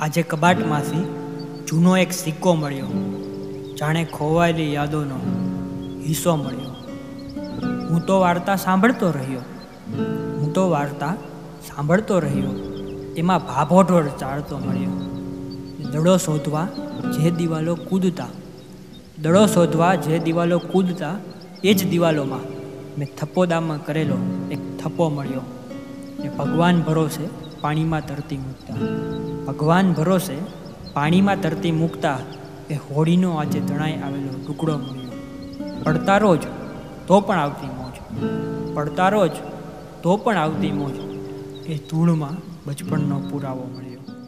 આજે કબાટમાંથી જૂનો એક સિક્કો મળ્યો. જાણે ખોવાયેલી યાદોનો હિસ્સો મળ્યો. હું તો વાર્તા સાંભળતો રહ્યો. હું તો વાર્તા સાંભળતો રહ્યો. એમાં ભાભોઢોળ ચાળતો મળ્યો. દડો શોધવા જે દિવાલો કૂદતા, દડો શોધવા જે દિવાલો કૂદતા, એ જ દિવાલોમાં મેં થપ્પોદામાં કરેલો એક થપ્પો મળ્યો. ને ભગવાન ભરોસે પાણીમાં તરતી મૂકતા. ભગવાન ભરોસે પાણીમાં તરતી મૂકતા એ હોળીનો આજે તણાઈ આવેલો ટુકડો મળ્યો. પડતા રોજ તો પણ આવતી મોજ. પડતા રોજ તો પણ આવતી મોજ. એ ધૂળમાં બચપણનો પુરાવો મળ્યો.